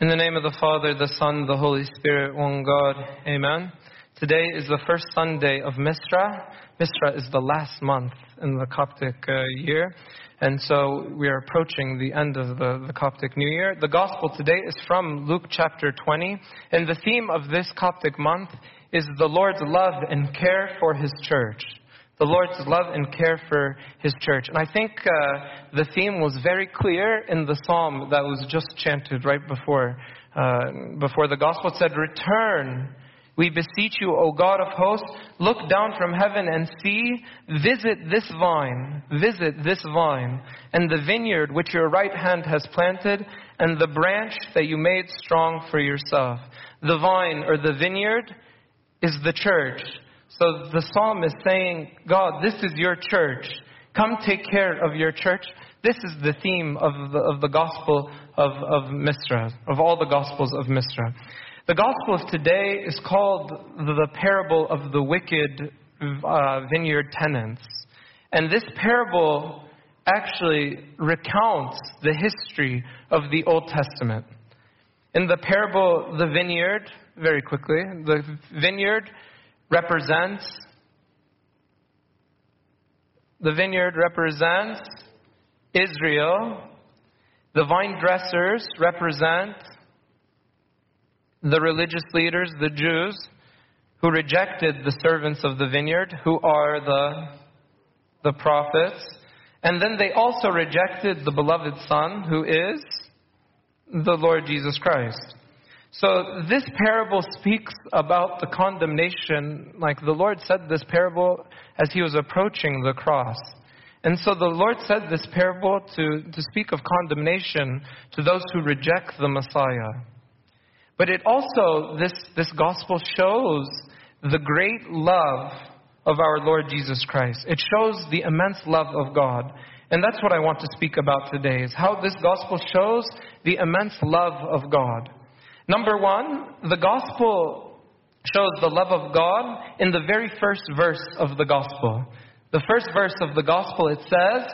In the name of the Father, the Son, the Holy Spirit, one God. Amen. Today is the first Sunday of Misra. Misra is the last month in the Coptic uh, year. And so we are approaching the end of the, the Coptic New Year. The Gospel today is from Luke chapter 20. And the theme of this Coptic month is the Lord's love and care for His church the Lord's love and care for His church. And I think uh, the theme was very clear in the psalm that was just chanted right before, uh, before the gospel. It said, Return, we beseech you, O God of hosts, look down from heaven and see, visit this vine, visit this vine, and the vineyard which your right hand has planted, and the branch that you made strong for yourself. The vine or the vineyard is the church. So the psalm is saying, God, this is your church. Come take care of your church. This is the theme of the, of the gospel of, of Misra, of all the gospels of Misra. The gospel of today is called the parable of the wicked uh, vineyard tenants. And this parable actually recounts the history of the Old Testament. In the parable, the vineyard, very quickly, the vineyard represents the vineyard represents Israel. The vine dressers represent the religious leaders, the Jews, who rejected the servants of the vineyard, who are the, the prophets. And then they also rejected the beloved Son, who is the Lord Jesus Christ. So this parable speaks about the condemnation, like the Lord said this parable as he was approaching the cross. And so the Lord said this parable to, to speak of condemnation to those who reject the Messiah. But it also, this, this gospel shows the great love of our Lord Jesus Christ. It shows the immense love of God. And that's what I want to speak about today, is how this gospel shows the immense love of God. Number one, the gospel shows the love of God in the very first verse of the gospel. The first verse of the gospel, it says,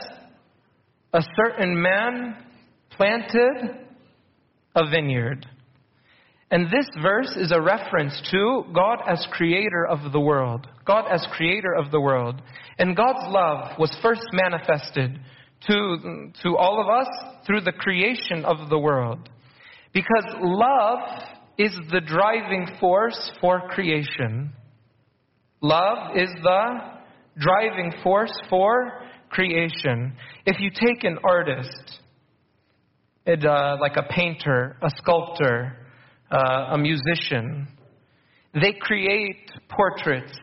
A certain man planted a vineyard. And this verse is a reference to God as creator of the world. God as creator of the world. And God's love was first manifested to, to all of us through the creation of the world. Because love is the driving force for creation. Love is the driving force for creation. If you take an artist, it, uh, like a painter, a sculptor, uh, a musician, they create portraits,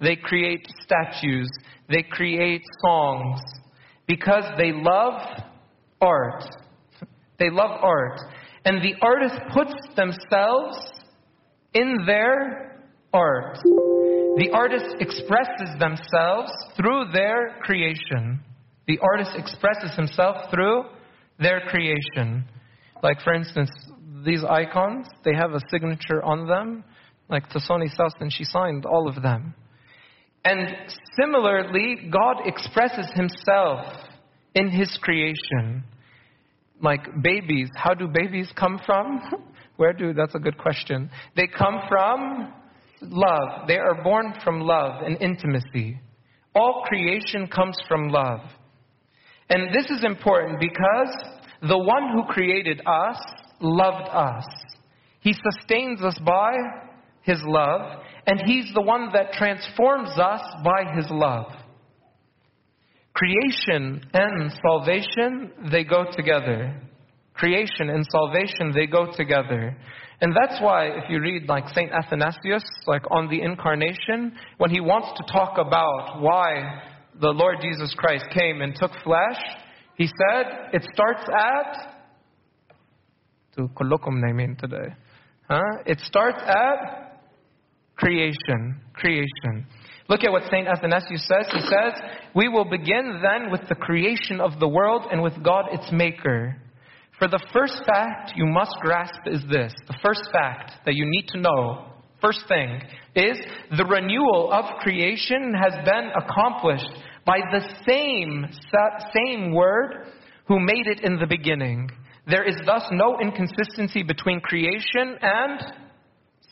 they create statues, they create songs because they love art. They love art. And the artist puts themselves in their art. The artist expresses themselves through their creation. The artist expresses himself through their creation. Like, for instance, these icons, they have a signature on them. Like Tasoni Sastin, she signed all of them. And similarly, God expresses himself in his creation like babies, how do babies come from? Where do, that's a good question. They come from love. They are born from love and intimacy. All creation comes from love. And this is important because the one who created us loved us. He sustains us by his love, and he's the one that transforms us by his love. Creation and salvation, they go together. Creation and salvation, they go together. And that's why if you read like St. Athanasius, like on the incarnation, when he wants to talk about why the Lord Jesus Christ came and took flesh, he said it starts at to kulukum name today. Huh? It starts at creation. Creation. Look at what St. Athanasius says. He says, We will begin then with the creation of the world and with God its maker. For the first fact you must grasp is this the first fact that you need to know, first thing, is the renewal of creation has been accomplished by the same, same word who made it in the beginning. There is thus no inconsistency between creation and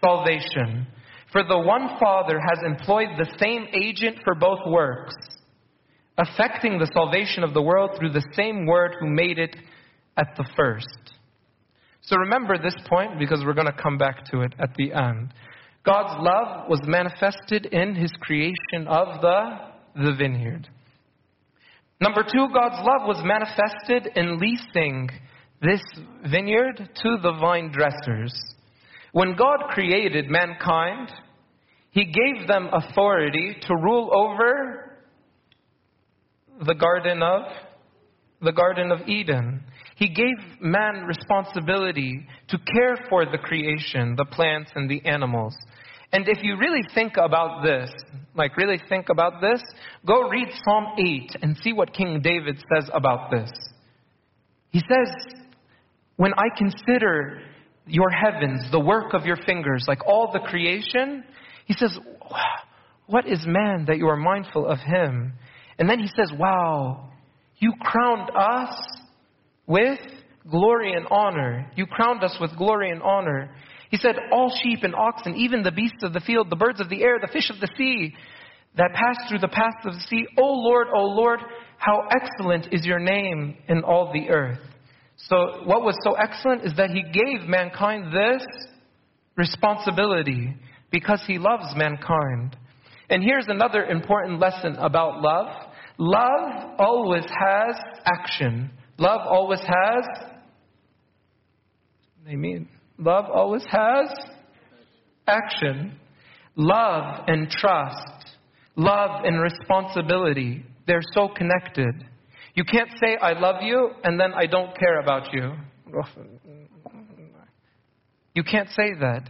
salvation. For the one Father has employed the same agent for both works, affecting the salvation of the world through the same Word who made it at the first. So remember this point because we're going to come back to it at the end. God's love was manifested in his creation of the, the vineyard. Number two, God's love was manifested in leasing this vineyard to the vine dressers. When God created mankind, He gave them authority to rule over the garden of the garden of Eden. He gave man responsibility to care for the creation, the plants and the animals. And if you really think about this, like really think about this, go read Psalm 8 and see what King David says about this. He says, When I consider your heavens, the work of your fingers, like all the creation, he says, What is man that you are mindful of him? And then he says, Wow, you crowned us with glory and honor. You crowned us with glory and honor. He said, All sheep and oxen, even the beasts of the field, the birds of the air, the fish of the sea that pass through the paths of the sea. O Lord, O Lord, how excellent is your name in all the earth. So, what was so excellent is that he gave mankind this responsibility because he loves mankind. And here's another important lesson about love love always has action. Love always has. They mean love always has action. Love and trust, love and responsibility, they're so connected. You can't say, I love you, and then I don't care about you. You can't say that.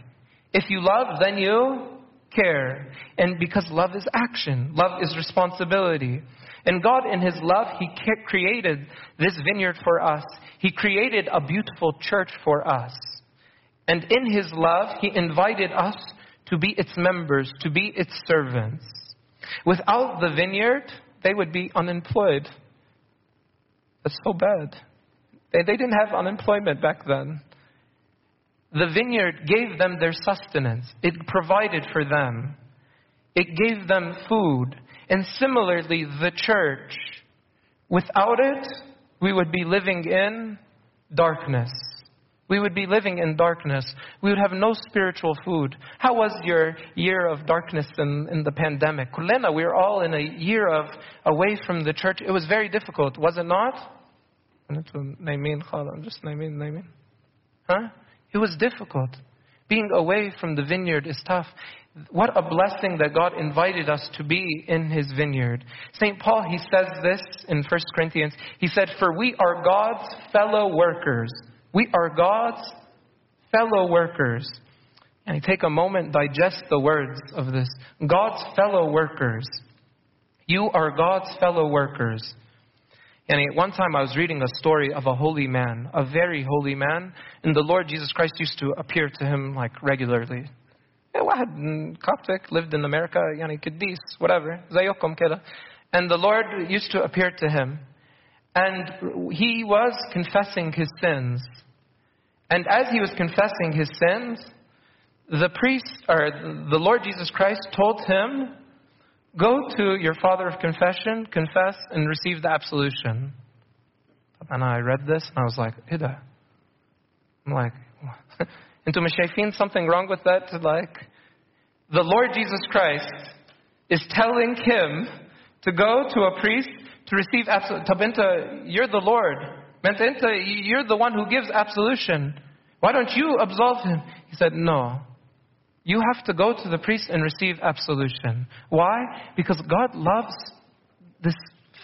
If you love, then you care. And because love is action, love is responsibility. And God, in His love, He created this vineyard for us. He created a beautiful church for us. And in His love, He invited us to be its members, to be its servants. Without the vineyard, they would be unemployed. That's so bad. They, they didn't have unemployment back then. The vineyard gave them their sustenance, it provided for them, it gave them food. And similarly, the church, without it, we would be living in darkness. We would be living in darkness. We would have no spiritual food. How was your year of darkness in, in the pandemic? Kulena, we were all in a year of away from the church. It was very difficult, was it not? Just Huh? It was difficult. Being away from the vineyard is tough. What a blessing that God invited us to be in his vineyard. St. Paul, he says this in 1 Corinthians. He said, For we are God's fellow workers. We are God's fellow workers. And take a moment, digest the words of this. God's fellow workers. You are God's fellow workers. And at one time I was reading a story of a holy man, a very holy man, and the Lord Jesus Christ used to appear to him like regularly. واحد Coptic lived in America يعني قديس whatever زيكم كده and the Lord used to appear to him and he was confessing his sins and as he was confessing his sins the priest or the Lord Jesus Christ told him Go to your father of confession, confess, and receive the absolution. And I read this and I was like, Ida. I'm like, into Mashafin, something wrong with that? Like, the Lord Jesus Christ is telling him to go to a priest to receive absolution. Tabinta, you're the Lord. Mentinta, you're the one who gives absolution. Why don't you absolve him? He said, No You have to go to the priest and receive absolution. Why? Because God loves this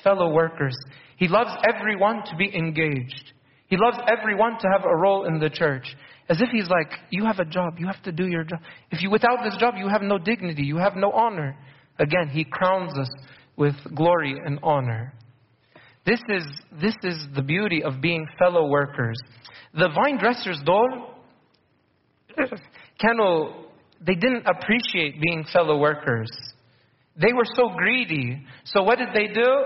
fellow workers. He loves everyone to be engaged. He loves everyone to have a role in the church. As if he's like, you have a job, you have to do your job. If you without this job, you have no dignity, you have no honor. Again, he crowns us with glory and honor. This is, this is the beauty of being fellow workers. The vine dressers, though, كانوا they didn't appreciate being fellow workers. They were so greedy. So what did they do?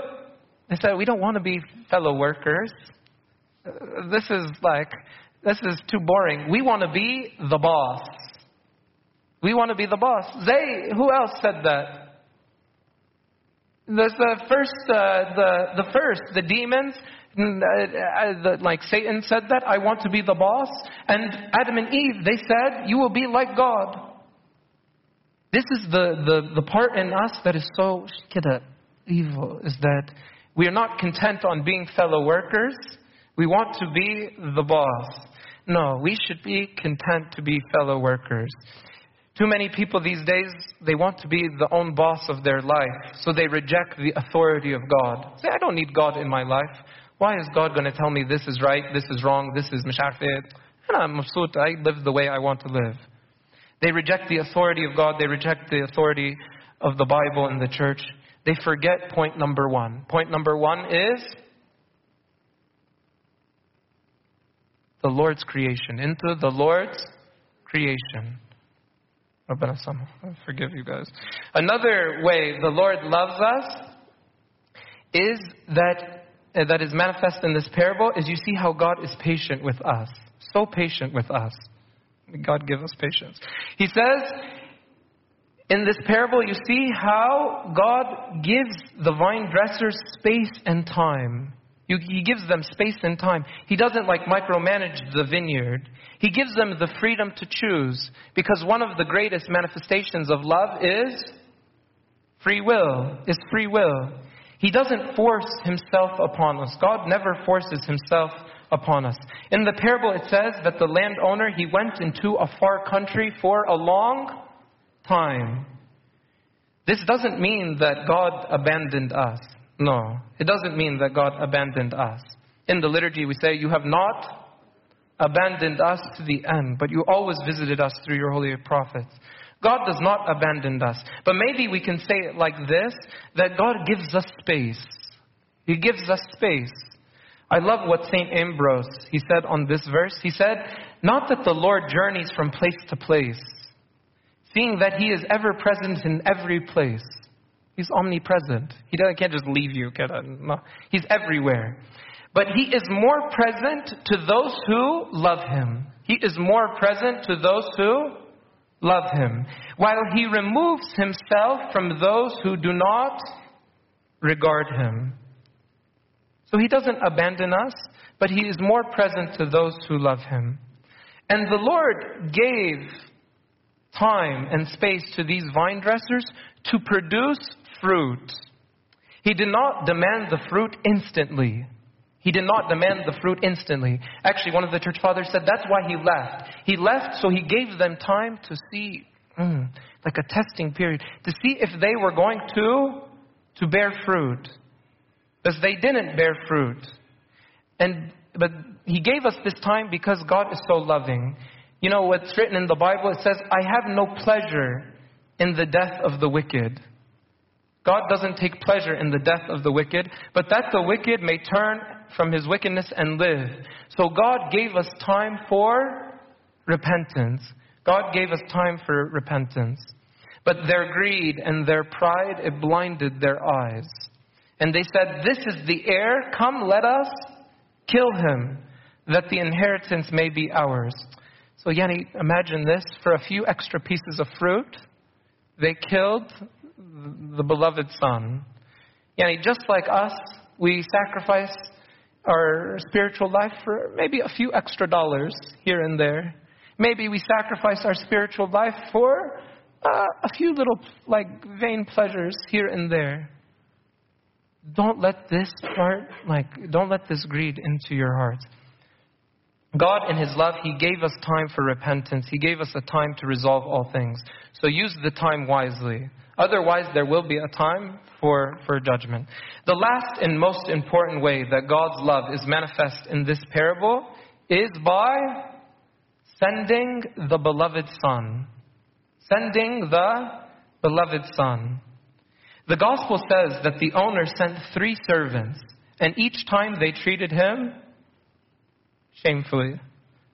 They said, We don't want to be fellow workers. this is like, this is too boring. We want to be the boss. We want to be the boss. They, who else said that? The, the first, uh, the, the first, the demons, uh, uh, the, like Satan said that, I want to be the boss. And Adam and Eve, they said, you will be like God. This is the, the, the part in us that is so uh, evil, is that we are not content on being fellow workers. We want to be the boss. No, we should be content to be fellow workers. Too many people these days, they want to be the own boss of their life, so they reject the authority of God. Say, I don't need God in my life. Why is God going to tell me this is right, this is wrong, this is mashafid? And I'm I live the way I want to live. They reject the authority of God, they reject the authority of the Bible and the church. They forget point number one. Point number one is the Lord's creation, into the Lord's creation. Forgive you guys. Another way the Lord loves us is that uh, that is manifest in this parable is you see how God is patient with us. So patient with us. God give us patience. He says in this parable you see how God gives the vine dressers space and time. He gives them space and time. He doesn't like micromanage the vineyard. He gives them the freedom to choose because one of the greatest manifestations of love is free will. Is free will. He doesn't force himself upon us. God never forces himself upon us. In the parable it says that the landowner he went into a far country for a long time. This doesn't mean that God abandoned us. No, it doesn't mean that God abandoned us. In the liturgy, we say, You have not abandoned us to the end, but you always visited us through your holy prophets. God does not abandon us. But maybe we can say it like this that God gives us space. He gives us space. I love what St. Ambrose he said on this verse. He said, Not that the Lord journeys from place to place, seeing that he is ever present in every place. He's omnipresent. He can't just leave you. He's everywhere. But he is more present to those who love him. He is more present to those who love him. While he removes himself from those who do not regard him. So he doesn't abandon us, but he is more present to those who love him. And the Lord gave time and space to these vine dressers to produce fruit. He did not demand the fruit instantly. He did not demand the fruit instantly. Actually, one of the church fathers said that's why he left. He left so he gave them time to see, mm, like a testing period, to see if they were going to, to bear fruit. Because they didn't bear fruit. And, but he gave us this time because God is so loving. You know what's written in the Bible? It says, I have no pleasure in the death of the wicked. God doesn't take pleasure in the death of the wicked, but that the wicked may turn from his wickedness and live. So God gave us time for repentance. God gave us time for repentance. But their greed and their pride, it blinded their eyes. And they said, This is the heir. Come, let us kill him, that the inheritance may be ours. So, Yanni, imagine this for a few extra pieces of fruit, they killed the beloved Son. Yanni, just like us, we sacrifice our spiritual life for maybe a few extra dollars here and there. Maybe we sacrifice our spiritual life for uh, a few little like vain pleasures here and there. Don't let this part, like, don't let this greed into your heart. God, in His love, He gave us time for repentance. He gave us a time to resolve all things. So use the time wisely. Otherwise, there will be a time for, for judgment. The last and most important way that God's love is manifest in this parable is by sending the beloved Son. Sending the beloved Son. The gospel says that the owner sent three servants, and each time they treated him shamefully.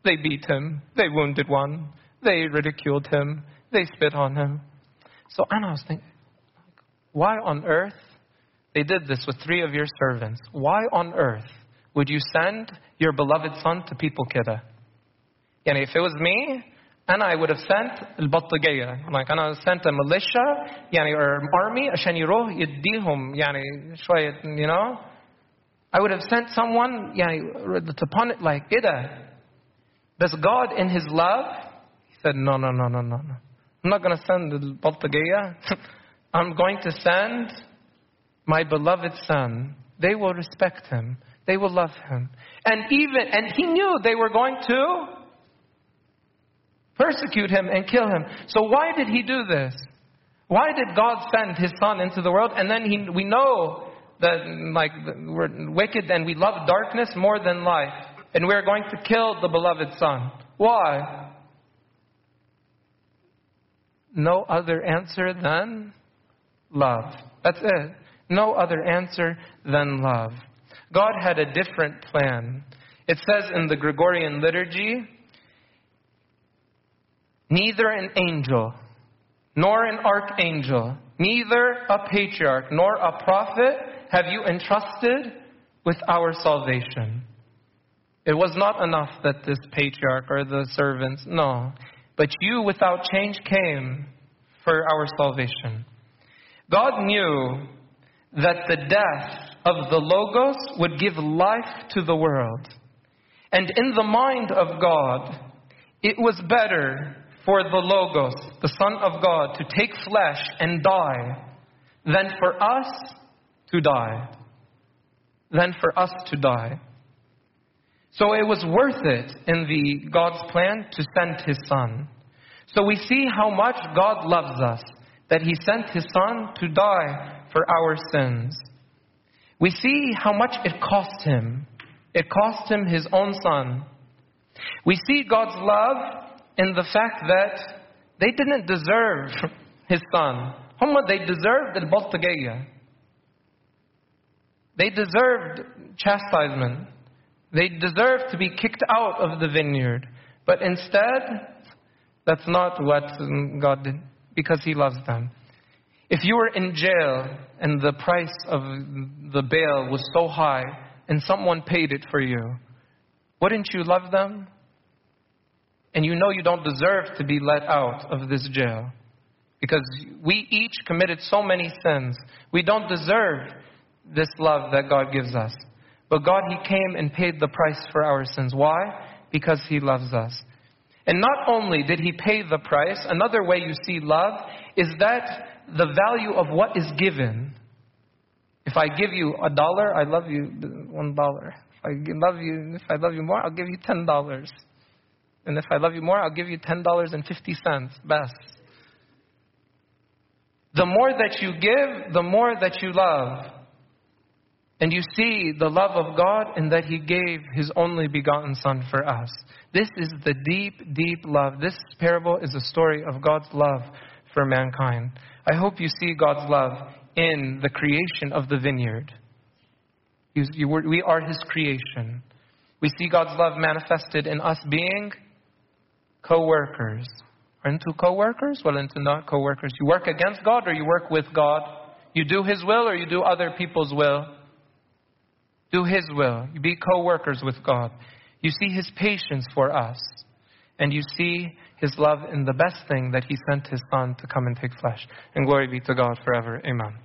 They beat him, they wounded one, they ridiculed him, they spit on him. So Anna was thinking, why on earth? They did this with three of your servants. Why on earth would you send your beloved son to people kidda? And if it was me, أنا I would have sent البطيجية like أنا sent a militia يعني or army عشان يروح يديهم يعني شوية you know I would have sent someone يعني to punish like إيه ده does God in his love he said no no no no no no I'm not going to send البطيجية I'm going to send my beloved son they will respect him they will love him and even and he knew they were going to persecute him and kill him. So why did he do this? Why did God send his son into the world? And then he, we know that like we're wicked and we love darkness more than light. And we're going to kill the beloved son. Why? No other answer than love. That's it. No other answer than love. God had a different plan. It says in the Gregorian liturgy, neither an angel, nor an archangel, neither a patriarch, nor a prophet have you entrusted with our salvation. It was not enough that this patriarch or the servants, no. But you without change came for our salvation. God knew that the death of the Logos would give life to the world. And in the mind of God, it was better for the Logos, the Son of God, to take flesh and die than for us to die. Than for us to die. So it was worth it in the God's plan to send his son. So we see how much God loves us that he sent his son to die for our sins. We see how much it cost him. It cost him his own son. We see God's love in the fact that they didn't deserve his son. هم they deserved البلطجية. They deserved chastisement. They deserved to be kicked out of the vineyard. But instead, that's not what God did because he loves them. If you were in jail and the price of the bail was so high and someone paid it for you, wouldn't you love them? And you know you don't deserve to be let out of this jail because we each committed so many sins. We don't deserve this love that God gives us. But God, He came and paid the price for our sins. Why? Because He loves us. And not only did He pay the price, another way you see love is that the value of what is given. If I give you a dollar, I love you one dollar. If I love you, if I love you more, I'll give you ten dollars. And if I love you more, I'll give you ten dollars and fifty cents. Best. The more that you give, the more that you love. And you see the love of God in that He gave His only begotten Son for us. This is the deep, deep love. This parable is a story of God's love for mankind. I hope you see God's love in the creation of the vineyard. We are His creation. We see God's love manifested in us being co workers. Are into co workers? Well, into not co workers. You work against God or you work with God? You do His will or you do other people's will? Do His will. You be co workers with God. You see His patience for us. And you see His love in the best thing that He sent His Son to come and take flesh. And glory be to God forever. Amen.